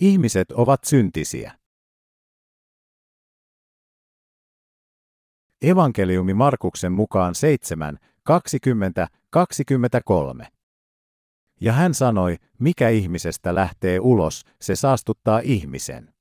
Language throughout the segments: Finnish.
Ihmiset ovat syntisiä. Evankeliumi Markuksen mukaan 7, 20, 23. Ja hän sanoi, mikä ihmisestä lähtee ulos, se saastuttaa ihmisen.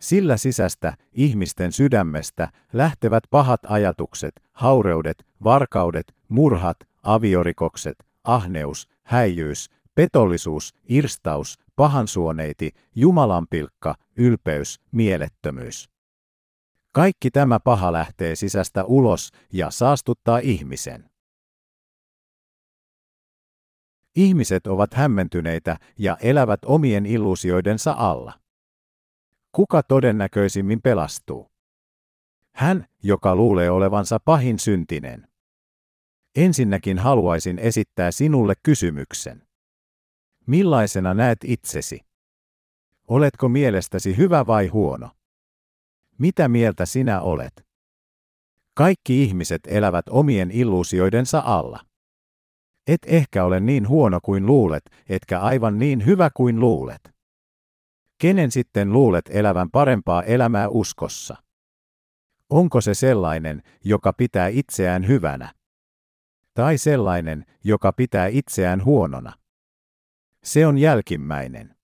Sillä sisästä, ihmisten sydämestä, lähtevät pahat ajatukset, haureudet, varkaudet, murhat, aviorikokset, ahneus, häijyys, petollisuus, irstaus, pahansuoneiti, jumalanpilkka, ylpeys, mielettömyys. Kaikki tämä paha lähtee sisästä ulos ja saastuttaa ihmisen. Ihmiset ovat hämmentyneitä ja elävät omien illuusioidensa alla. Kuka todennäköisimmin pelastuu? Hän, joka luulee olevansa pahin syntinen. Ensinnäkin haluaisin esittää sinulle kysymyksen. Millaisena näet itsesi? Oletko mielestäsi hyvä vai huono? Mitä mieltä sinä olet? Kaikki ihmiset elävät omien illuusioidensa alla. Et ehkä ole niin huono kuin luulet, etkä aivan niin hyvä kuin luulet. Kenen sitten luulet elävän parempaa elämää uskossa? Onko se sellainen, joka pitää itseään hyvänä? Tai sellainen, joka pitää itseään huonona? Se on jälkimmäinen.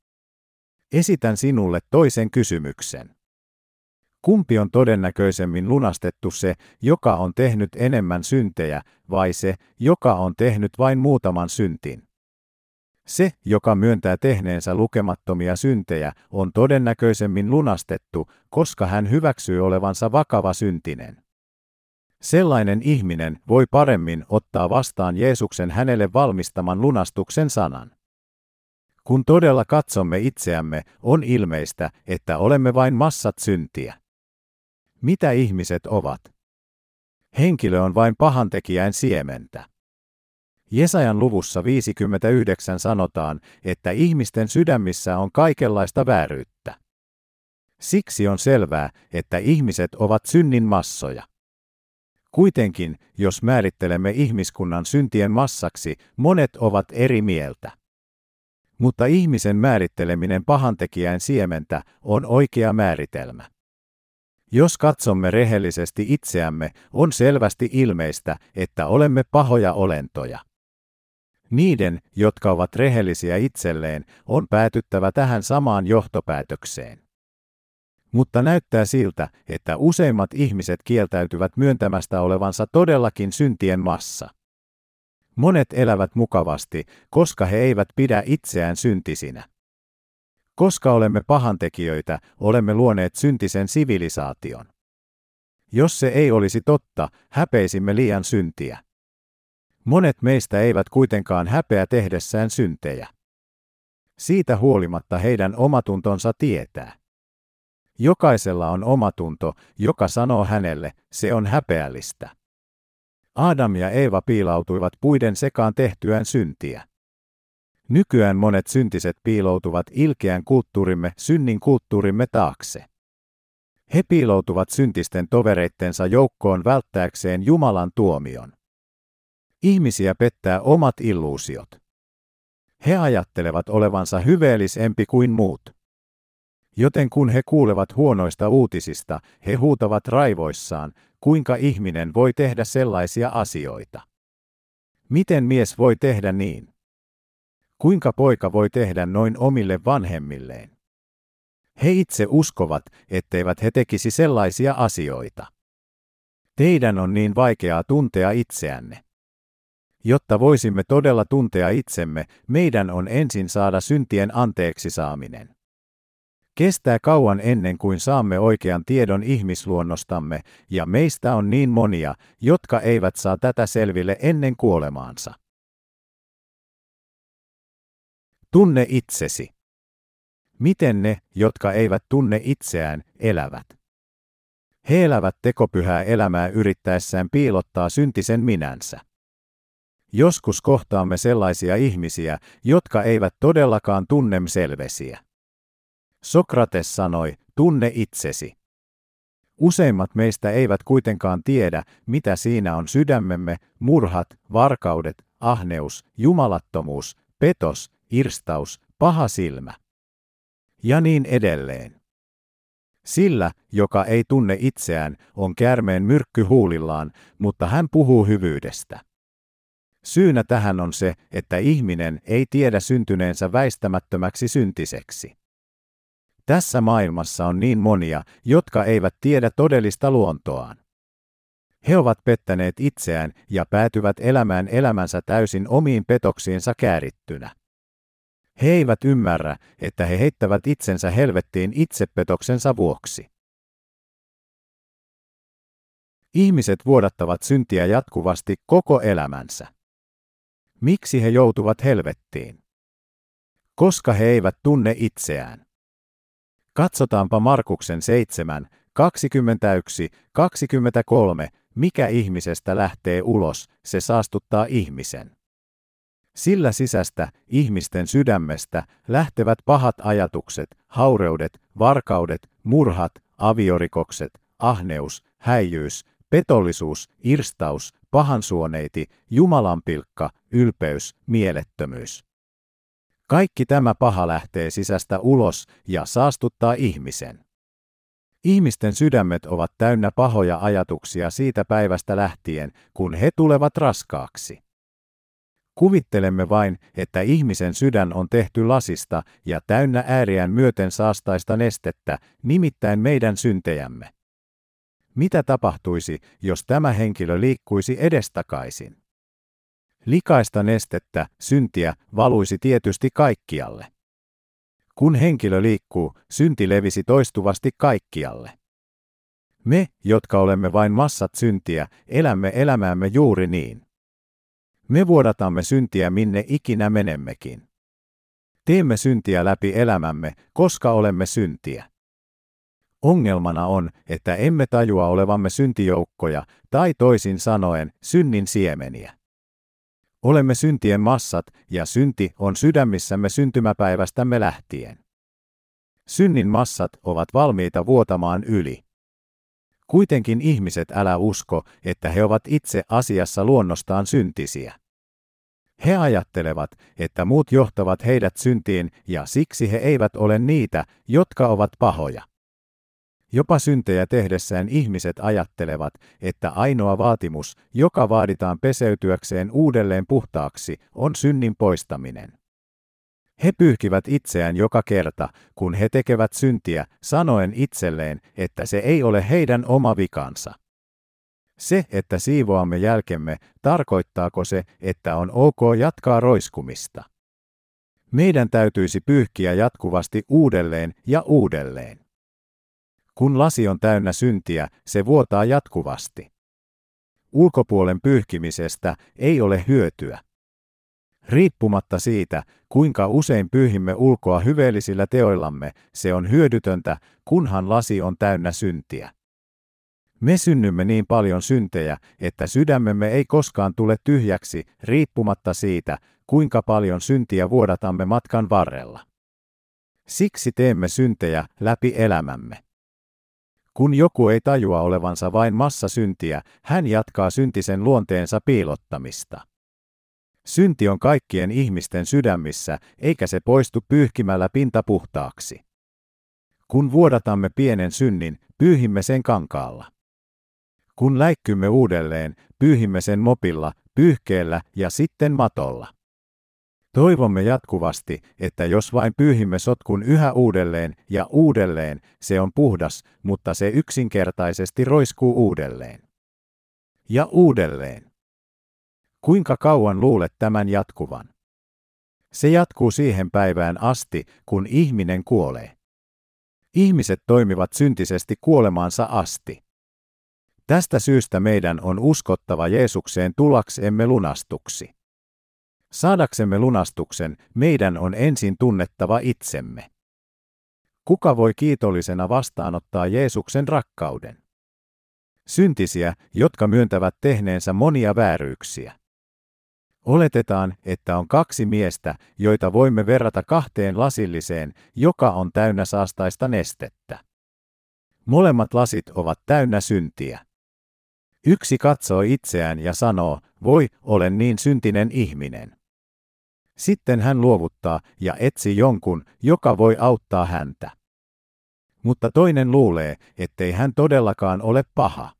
Esitän sinulle toisen kysymyksen. Kumpi on todennäköisemmin lunastettu se, joka on tehnyt enemmän syntejä, vai se, joka on tehnyt vain muutaman syntin? Se, joka myöntää tehneensä lukemattomia syntejä, on todennäköisemmin lunastettu, koska hän hyväksyy olevansa vakava syntinen. Sellainen ihminen voi paremmin ottaa vastaan Jeesuksen hänelle valmistaman lunastuksen sanan. Kun todella katsomme itseämme, on ilmeistä, että olemme vain massat syntiä. Mitä ihmiset ovat? Henkilö on vain pahantekijän siementä. Jesajan luvussa 59 sanotaan, että ihmisten sydämissä on kaikenlaista vääryyttä. Siksi on selvää, että ihmiset ovat synnin massoja. Kuitenkin, jos määrittelemme ihmiskunnan syntien massaksi, monet ovat eri mieltä. Mutta ihmisen määritteleminen pahantekijän siementä on oikea määritelmä. Jos katsomme rehellisesti itseämme, on selvästi ilmeistä, että olemme pahoja olentoja. Niiden, jotka ovat rehellisiä itselleen, on päätyttävä tähän samaan johtopäätökseen. Mutta näyttää siltä, että useimmat ihmiset kieltäytyvät myöntämästä olevansa todellakin syntien massa. Monet elävät mukavasti, koska he eivät pidä itseään syntisinä. Koska olemme pahantekijöitä, olemme luoneet syntisen sivilisaation. Jos se ei olisi totta, häpeisimme liian syntiä. Monet meistä eivät kuitenkaan häpeä tehdessään syntejä. Siitä huolimatta heidän omatuntonsa tietää. Jokaisella on omatunto, joka sanoo hänelle, se on häpeällistä. Adam ja Eeva piilautuivat puiden sekaan tehtyään syntiä. Nykyään monet syntiset piiloutuvat ilkeän kulttuurimme, synnin kulttuurimme taakse. He piiloutuvat syntisten tovereittensa joukkoon välttääkseen Jumalan tuomion. Ihmisiä pettää omat illuusiot. He ajattelevat olevansa hyveellisempi kuin muut. Joten kun he kuulevat huonoista uutisista, he huutavat raivoissaan, kuinka ihminen voi tehdä sellaisia asioita. Miten mies voi tehdä niin? Kuinka poika voi tehdä noin omille vanhemmilleen? He itse uskovat, etteivät he tekisi sellaisia asioita. Teidän on niin vaikeaa tuntea itseänne. Jotta voisimme todella tuntea itsemme, meidän on ensin saada syntien anteeksi saaminen. Kestää kauan ennen kuin saamme oikean tiedon ihmisluonnostamme, ja meistä on niin monia, jotka eivät saa tätä selville ennen kuolemaansa. Tunne itsesi. Miten ne, jotka eivät tunne itseään, elävät? He elävät tekopyhää elämää yrittäessään piilottaa syntisen minänsä. Joskus kohtaamme sellaisia ihmisiä, jotka eivät todellakaan tunne selvesiä. Sokrates sanoi, tunne itsesi. Useimmat meistä eivät kuitenkaan tiedä, mitä siinä on sydämemme, murhat, varkaudet, ahneus, jumalattomuus, petos, irstaus, paha silmä. Ja niin edelleen. Sillä, joka ei tunne itseään, on kärmeen myrkky huulillaan, mutta hän puhuu hyvyydestä. Syynä tähän on se, että ihminen ei tiedä syntyneensä väistämättömäksi syntiseksi. Tässä maailmassa on niin monia, jotka eivät tiedä todellista luontoaan. He ovat pettäneet itseään ja päätyvät elämään elämänsä täysin omiin petoksiinsa käärittynä. He eivät ymmärrä, että he heittävät itsensä helvettiin itsepetoksensa vuoksi. Ihmiset vuodattavat syntiä jatkuvasti koko elämänsä. Miksi he joutuvat helvettiin? Koska he eivät tunne itseään. Katsotaanpa Markuksen 7, 21, 23, mikä ihmisestä lähtee ulos, se saastuttaa ihmisen. Sillä sisästä, ihmisten sydämestä, lähtevät pahat ajatukset, haureudet, varkaudet, murhat, aviorikokset, ahneus, häijyys, petollisuus, irstaus, pahansuoneiti, jumalanpilkka, ylpeys, mielettömyys. Kaikki tämä paha lähtee sisästä ulos ja saastuttaa ihmisen. Ihmisten sydämet ovat täynnä pahoja ajatuksia siitä päivästä lähtien, kun he tulevat raskaaksi. Kuvittelemme vain, että ihmisen sydän on tehty lasista ja täynnä ääriään myöten saastaista nestettä, nimittäin meidän syntejämme. Mitä tapahtuisi, jos tämä henkilö liikkuisi edestakaisin? Likaista nestettä, syntiä, valuisi tietysti kaikkialle. Kun henkilö liikkuu, synti levisi toistuvasti kaikkialle. Me, jotka olemme vain massat syntiä, elämme elämäämme juuri niin. Me vuodatamme syntiä minne ikinä menemmekin. Teemme syntiä läpi elämämme, koska olemme syntiä. Ongelmana on, että emme tajua olevamme syntijoukkoja, tai toisin sanoen, synnin siemeniä. Olemme syntien massat, ja synti on sydämissämme syntymäpäivästämme lähtien. Synnin massat ovat valmiita vuotamaan yli. Kuitenkin ihmiset älä usko, että he ovat itse asiassa luonnostaan syntisiä. He ajattelevat, että muut johtavat heidät syntiin ja siksi he eivät ole niitä, jotka ovat pahoja. Jopa syntejä tehdessään ihmiset ajattelevat, että ainoa vaatimus, joka vaaditaan peseytyäkseen uudelleen puhtaaksi, on synnin poistaminen. He pyyhkivät itseään joka kerta, kun he tekevät syntiä, sanoen itselleen, että se ei ole heidän oma vikansa. Se, että siivoamme jälkemme, tarkoittaako se, että on ok jatkaa roiskumista? Meidän täytyisi pyyhkiä jatkuvasti uudelleen ja uudelleen. Kun lasi on täynnä syntiä, se vuotaa jatkuvasti. Ulkopuolen pyyhkimisestä ei ole hyötyä. Riippumatta siitä, kuinka usein pyyhimme ulkoa hyveellisillä teoillamme, se on hyödytöntä, kunhan lasi on täynnä syntiä. Me synnymme niin paljon syntejä, että sydämemme ei koskaan tule tyhjäksi, riippumatta siitä, kuinka paljon syntiä vuodatamme matkan varrella. Siksi teemme syntejä läpi elämämme. Kun joku ei tajua olevansa vain massa syntiä, hän jatkaa syntisen luonteensa piilottamista. Synti on kaikkien ihmisten sydämissä, eikä se poistu pyyhkimällä pinta puhtaaksi. Kun vuodatamme pienen synnin, pyyhimme sen kankaalla. Kun läikkymme uudelleen, pyyhimme sen mopilla, pyyhkeellä ja sitten matolla. Toivomme jatkuvasti, että jos vain pyyhimme sotkun yhä uudelleen ja uudelleen, se on puhdas, mutta se yksinkertaisesti roiskuu uudelleen. Ja uudelleen. Kuinka kauan luulet tämän jatkuvan? Se jatkuu siihen päivään asti, kun ihminen kuolee. Ihmiset toimivat syntisesti kuolemaansa asti. Tästä syystä meidän on uskottava Jeesukseen tulaksemme lunastuksi. Saadaksemme lunastuksen, meidän on ensin tunnettava itsemme. Kuka voi kiitollisena vastaanottaa Jeesuksen rakkauden? Syntisiä, jotka myöntävät tehneensä monia vääryyksiä. Oletetaan, että on kaksi miestä, joita voimme verrata kahteen lasilliseen, joka on täynnä saastaista nestettä. Molemmat lasit ovat täynnä syntiä. Yksi katsoo itseään ja sanoo, voi, olen niin syntinen ihminen. Sitten hän luovuttaa ja etsi jonkun, joka voi auttaa häntä. Mutta toinen luulee, ettei hän todellakaan ole paha.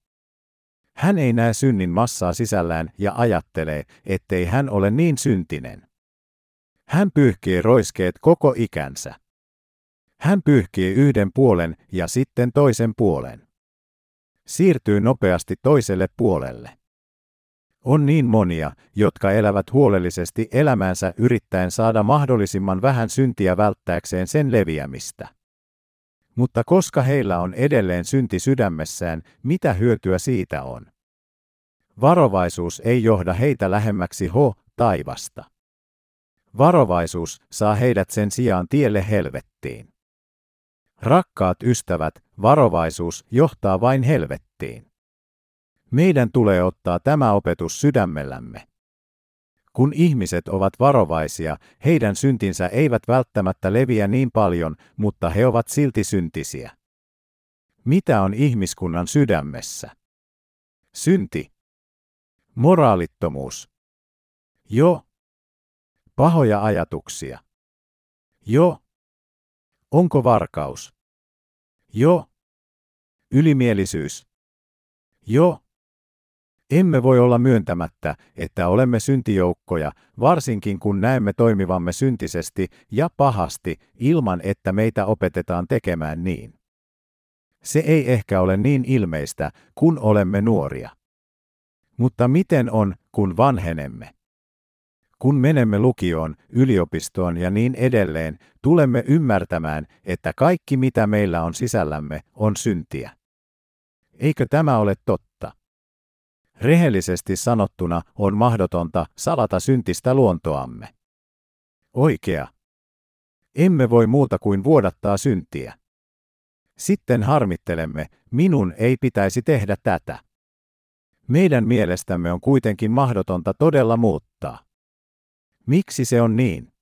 Hän ei näe synnin massaa sisällään ja ajattelee, ettei hän ole niin syntinen. Hän pyyhkii roiskeet koko ikänsä. Hän pyyhkii yhden puolen ja sitten toisen puolen. Siirtyy nopeasti toiselle puolelle. On niin monia, jotka elävät huolellisesti elämäänsä yrittäen saada mahdollisimman vähän syntiä välttääkseen sen leviämistä. Mutta koska heillä on edelleen synti sydämessään, mitä hyötyä siitä on? Varovaisuus ei johda heitä lähemmäksi ho, taivasta. Varovaisuus saa heidät sen sijaan tielle helvettiin. Rakkaat ystävät, varovaisuus johtaa vain helvettiin. Meidän tulee ottaa tämä opetus sydämellämme. Kun ihmiset ovat varovaisia, heidän syntinsä eivät välttämättä leviä niin paljon, mutta he ovat silti syntisiä. Mitä on ihmiskunnan sydämessä? Synti. Moraalittomuus. Jo. Pahoja ajatuksia. Jo. Onko varkaus? Jo. Ylimielisyys. Jo. Emme voi olla myöntämättä, että olemme syntijoukkoja, varsinkin kun näemme toimivamme syntisesti ja pahasti, ilman että meitä opetetaan tekemään niin. Se ei ehkä ole niin ilmeistä, kun olemme nuoria. Mutta miten on, kun vanhenemme? Kun menemme lukioon, yliopistoon ja niin edelleen, tulemme ymmärtämään, että kaikki mitä meillä on sisällämme on syntiä. Eikö tämä ole totta? Rehellisesti sanottuna on mahdotonta salata syntistä luontoamme. Oikea. Emme voi muuta kuin vuodattaa syntiä. Sitten harmittelemme, minun ei pitäisi tehdä tätä. Meidän mielestämme on kuitenkin mahdotonta todella muuttaa. Miksi se on niin?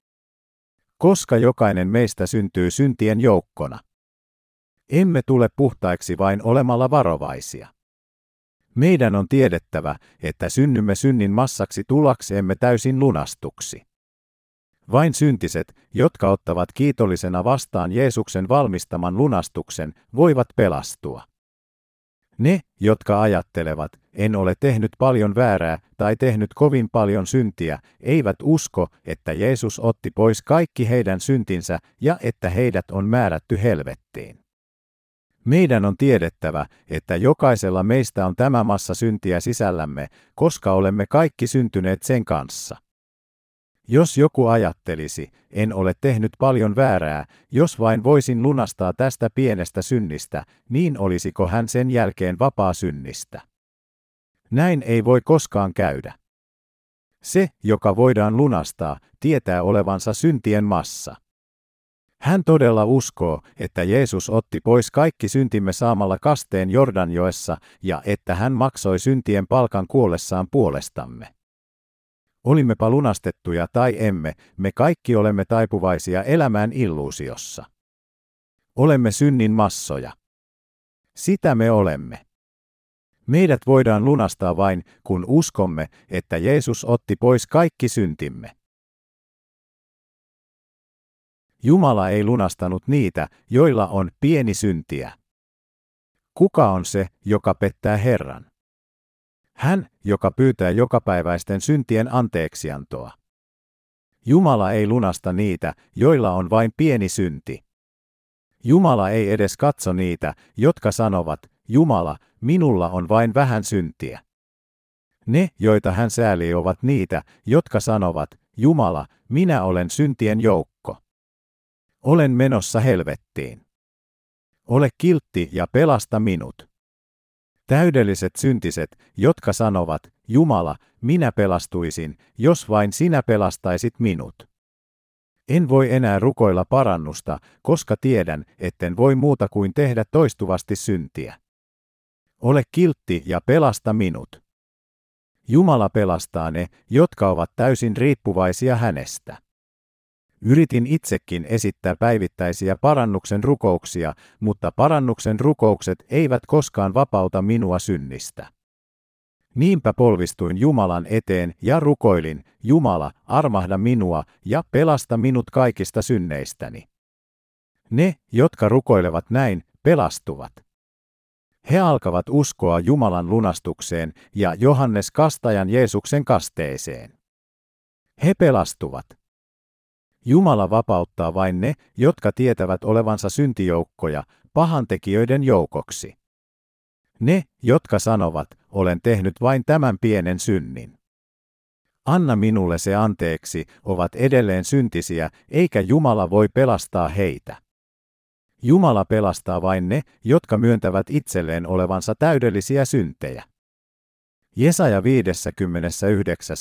Koska jokainen meistä syntyy syntien joukkona. Emme tule puhtaiksi vain olemalla varovaisia. Meidän on tiedettävä, että synnymme synnin massaksi tulaksemme täysin lunastuksi. Vain syntiset, jotka ottavat kiitollisena vastaan Jeesuksen valmistaman lunastuksen, voivat pelastua. Ne, jotka ajattelevat, en ole tehnyt paljon väärää tai tehnyt kovin paljon syntiä, eivät usko, että Jeesus otti pois kaikki heidän syntinsä ja että heidät on määrätty helvettiin. Meidän on tiedettävä, että jokaisella meistä on tämä massa syntiä sisällämme, koska olemme kaikki syntyneet sen kanssa. Jos joku ajattelisi, en ole tehnyt paljon väärää, jos vain voisin lunastaa tästä pienestä synnistä, niin olisiko hän sen jälkeen vapaa synnistä? Näin ei voi koskaan käydä. Se, joka voidaan lunastaa, tietää olevansa syntien massa. Hän todella uskoo, että Jeesus otti pois kaikki syntimme saamalla kasteen Jordanjoessa ja että hän maksoi syntien palkan kuollessaan puolestamme. Olimmepa lunastettuja tai emme, me kaikki olemme taipuvaisia elämään illuusiossa. Olemme synnin massoja. Sitä me olemme. Meidät voidaan lunastaa vain, kun uskomme, että Jeesus otti pois kaikki syntimme. Jumala ei lunastanut niitä, joilla on pieni syntiä. Kuka on se, joka pettää Herran? Hän, joka pyytää jokapäiväisten syntien anteeksiantoa. Jumala ei lunasta niitä, joilla on vain pieni synti. Jumala ei edes katso niitä, jotka sanovat, Jumala, minulla on vain vähän syntiä. Ne, joita hän säälii, ovat niitä, jotka sanovat, Jumala, minä olen syntien joukko. Olen menossa helvettiin. Ole kiltti ja pelasta minut. Täydelliset syntiset, jotka sanovat, Jumala, minä pelastuisin, jos vain sinä pelastaisit minut. En voi enää rukoilla parannusta, koska tiedän, etten voi muuta kuin tehdä toistuvasti syntiä. Ole kiltti ja pelasta minut. Jumala pelastaa ne, jotka ovat täysin riippuvaisia hänestä. Yritin itsekin esittää päivittäisiä parannuksen rukouksia, mutta parannuksen rukoukset eivät koskaan vapauta minua synnistä. Niinpä polvistuin Jumalan eteen ja rukoilin, Jumala, armahda minua ja pelasta minut kaikista synneistäni. Ne, jotka rukoilevat näin, pelastuvat. He alkavat uskoa Jumalan lunastukseen ja Johannes Kastajan Jeesuksen kasteeseen. He pelastuvat. Jumala vapauttaa vain ne, jotka tietävät olevansa syntijoukkoja, pahantekijöiden joukoksi. Ne, jotka sanovat, olen tehnyt vain tämän pienen synnin. Anna minulle se anteeksi, ovat edelleen syntisiä, eikä Jumala voi pelastaa heitä. Jumala pelastaa vain ne, jotka myöntävät itselleen olevansa täydellisiä syntejä. Jesaja 59,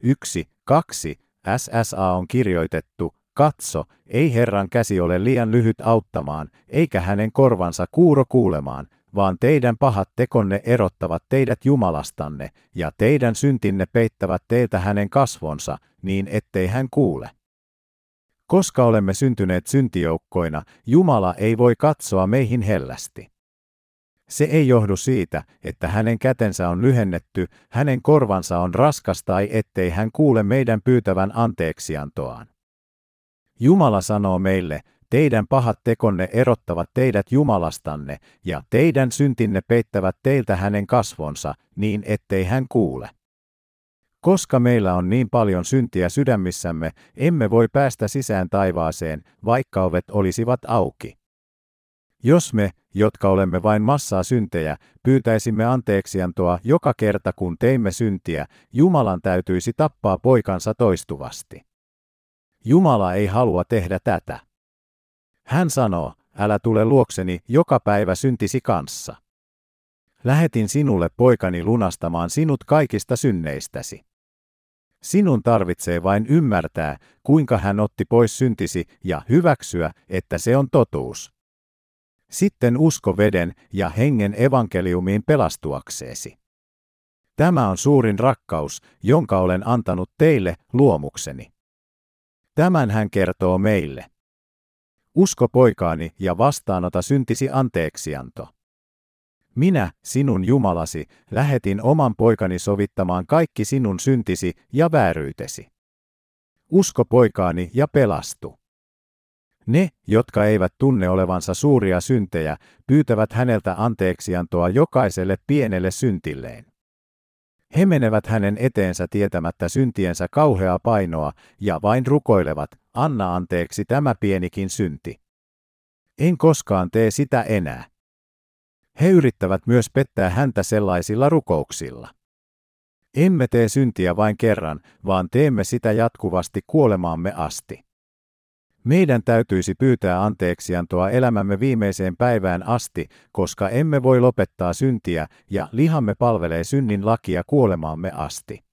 1, 2, SSA on kirjoitettu, katso, ei Herran käsi ole liian lyhyt auttamaan, eikä hänen korvansa kuuro kuulemaan, vaan teidän pahat tekonne erottavat teidät Jumalastanne, ja teidän syntinne peittävät teiltä hänen kasvonsa, niin ettei hän kuule. Koska olemme syntyneet syntijoukkoina, Jumala ei voi katsoa meihin hellästi. Se ei johdu siitä, että hänen kätensä on lyhennetty, hänen korvansa on raskas tai ettei hän kuule meidän pyytävän anteeksiantoaan. Jumala sanoo meille, teidän pahat tekonne erottavat teidät Jumalastanne, ja teidän syntinne peittävät teiltä hänen kasvonsa, niin ettei hän kuule. Koska meillä on niin paljon syntiä sydämissämme, emme voi päästä sisään taivaaseen, vaikka ovet olisivat auki. Jos me, jotka olemme vain massaa syntejä, pyytäisimme anteeksiantoa joka kerta kun teimme syntiä, Jumalan täytyisi tappaa poikansa toistuvasti. Jumala ei halua tehdä tätä. Hän sanoo, älä tule luokseni joka päivä syntisi kanssa. Lähetin sinulle poikani lunastamaan sinut kaikista synneistäsi. Sinun tarvitsee vain ymmärtää, kuinka hän otti pois syntisi ja hyväksyä, että se on totuus. Sitten usko veden ja hengen evankeliumiin pelastuakseesi. Tämä on suurin rakkaus, jonka olen antanut teille luomukseni. Tämän hän kertoo meille. Usko poikaani ja vastaanota syntisi anteeksianto. Minä, sinun Jumalasi, lähetin oman poikani sovittamaan kaikki sinun syntisi ja vääryytesi. Usko poikaani ja pelastu. Ne, jotka eivät tunne olevansa suuria syntejä, pyytävät häneltä anteeksiantoa jokaiselle pienelle syntilleen. He menevät hänen eteensä tietämättä syntiensä kauheaa painoa ja vain rukoilevat, anna anteeksi tämä pienikin synti. En koskaan tee sitä enää. He yrittävät myös pettää häntä sellaisilla rukouksilla. Emme tee syntiä vain kerran, vaan teemme sitä jatkuvasti kuolemaamme asti. Meidän täytyisi pyytää anteeksiantoa elämämme viimeiseen päivään asti, koska emme voi lopettaa syntiä ja lihamme palvelee synnin lakia kuolemaamme asti.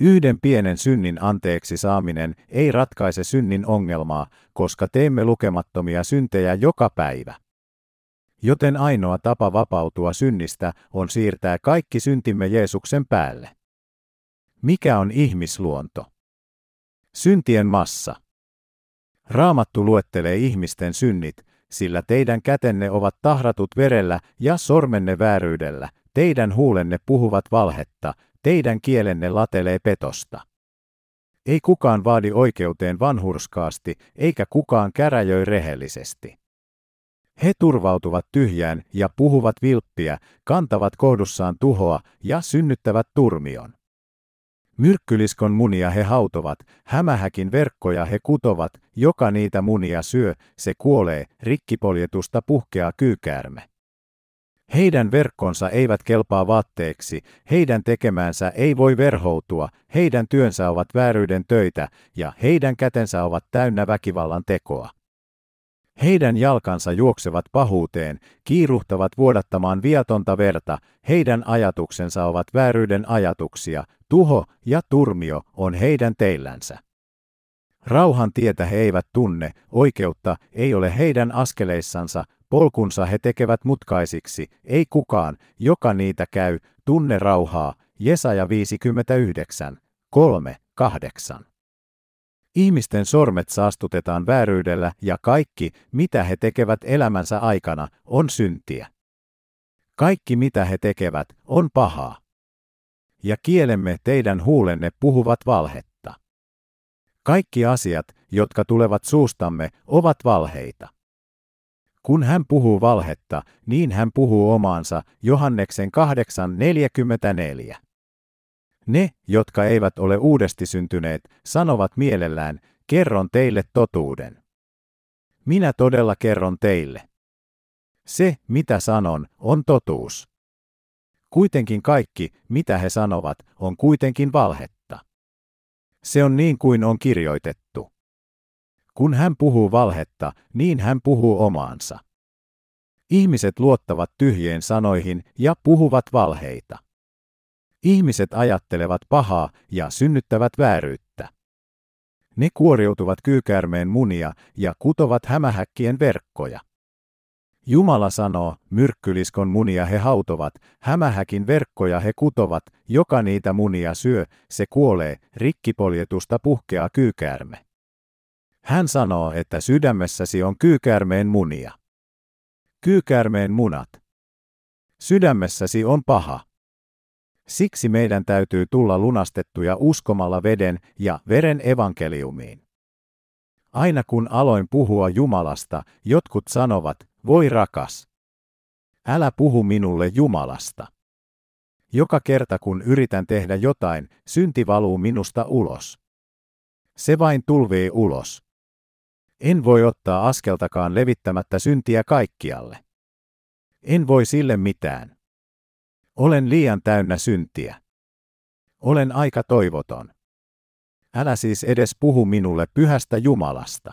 Yhden pienen synnin anteeksi saaminen ei ratkaise synnin ongelmaa, koska teemme lukemattomia syntejä joka päivä. Joten ainoa tapa vapautua synnistä on siirtää kaikki syntimme Jeesuksen päälle. Mikä on ihmisluonto? Syntien massa. Raamattu luettelee ihmisten synnit, sillä teidän kätenne ovat tahratut verellä ja sormenne vääryydellä, teidän huulenne puhuvat valhetta, teidän kielenne latelee petosta. Ei kukaan vaadi oikeuteen vanhurskaasti, eikä kukaan käräjöi rehellisesti. He turvautuvat tyhjään ja puhuvat vilppiä, kantavat kohdussaan tuhoa ja synnyttävät turmion. Myrkkyliskon munia he hautovat, hämähäkin verkkoja he kutovat, joka niitä munia syö, se kuolee, rikkipoljetusta puhkeaa kyykäärme. Heidän verkkonsa eivät kelpaa vaatteeksi, heidän tekemäänsä ei voi verhoutua, heidän työnsä ovat vääryyden töitä, ja heidän kätensä ovat täynnä väkivallan tekoa. Heidän jalkansa juoksevat pahuuteen, kiiruhtavat vuodattamaan viatonta verta, heidän ajatuksensa ovat vääryyden ajatuksia, tuho ja turmio on heidän teillänsä. Rauhan tietä he eivät tunne, oikeutta ei ole heidän askeleissansa, polkunsa he tekevät mutkaisiksi, ei kukaan, joka niitä käy, tunne rauhaa, Jesaja 59, 3, 8. Ihmisten sormet saastutetaan vääryydellä ja kaikki, mitä he tekevät elämänsä aikana, on syntiä. Kaikki mitä he tekevät, on pahaa. ja kielemme teidän huulenne puhuvat valhetta. Kaikki asiat, jotka tulevat suustamme, ovat valheita. Kun hän puhuu valhetta, niin hän puhuu omaansa Johanneksen 8.44. Ne, jotka eivät ole uudesti syntyneet, sanovat mielellään, kerron teille totuuden. Minä todella kerron teille. Se, mitä sanon, on totuus. Kuitenkin kaikki, mitä he sanovat, on kuitenkin valhetta. Se on niin kuin on kirjoitettu. Kun hän puhuu valhetta, niin hän puhuu omaansa. Ihmiset luottavat tyhjien sanoihin ja puhuvat valheita. Ihmiset ajattelevat pahaa ja synnyttävät vääryyttä. Ne kuoriutuvat kyykäärmeen munia ja kutovat hämähäkkien verkkoja. Jumala sanoo, myrkkyliskon munia he hautovat, hämähäkin verkkoja he kutovat, joka niitä munia syö, se kuolee, rikkipoljetusta puhkeaa kyykäärme. Hän sanoo, että sydämessäsi on kyykäärmeen munia. Kyykäärmeen munat. Sydämessäsi on paha. Siksi meidän täytyy tulla lunastettuja uskomalla veden ja veren evankeliumiin. Aina kun aloin puhua Jumalasta, jotkut sanovat, voi rakas. Älä puhu minulle Jumalasta. Joka kerta kun yritän tehdä jotain, synti valuu minusta ulos. Se vain tulvii ulos. En voi ottaa askeltakaan levittämättä syntiä kaikkialle. En voi sille mitään. Olen liian täynnä syntiä. Olen aika toivoton. Älä siis edes puhu minulle pyhästä Jumalasta.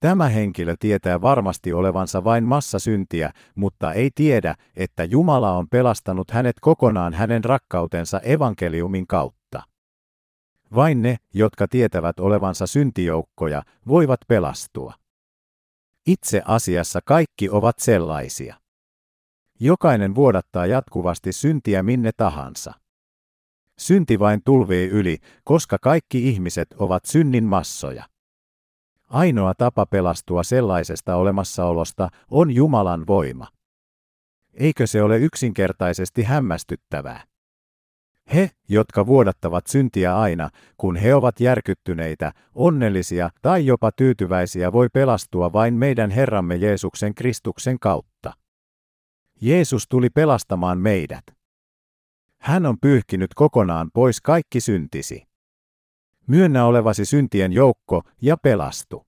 Tämä henkilö tietää varmasti olevansa vain massa syntiä, mutta ei tiedä, että Jumala on pelastanut hänet kokonaan hänen rakkautensa evankeliumin kautta. Vain ne, jotka tietävät olevansa syntijoukkoja, voivat pelastua. Itse asiassa kaikki ovat sellaisia. Jokainen vuodattaa jatkuvasti syntiä minne tahansa. Synti vain tulvii yli, koska kaikki ihmiset ovat synnin massoja. Ainoa tapa pelastua sellaisesta olemassaolosta on Jumalan voima. Eikö se ole yksinkertaisesti hämmästyttävää? He, jotka vuodattavat syntiä aina, kun he ovat järkyttyneitä, onnellisia tai jopa tyytyväisiä, voi pelastua vain meidän Herramme Jeesuksen Kristuksen kautta. Jeesus tuli pelastamaan meidät. Hän on pyyhkinyt kokonaan pois kaikki syntisi. Myönnä olevasi syntien joukko ja pelastu.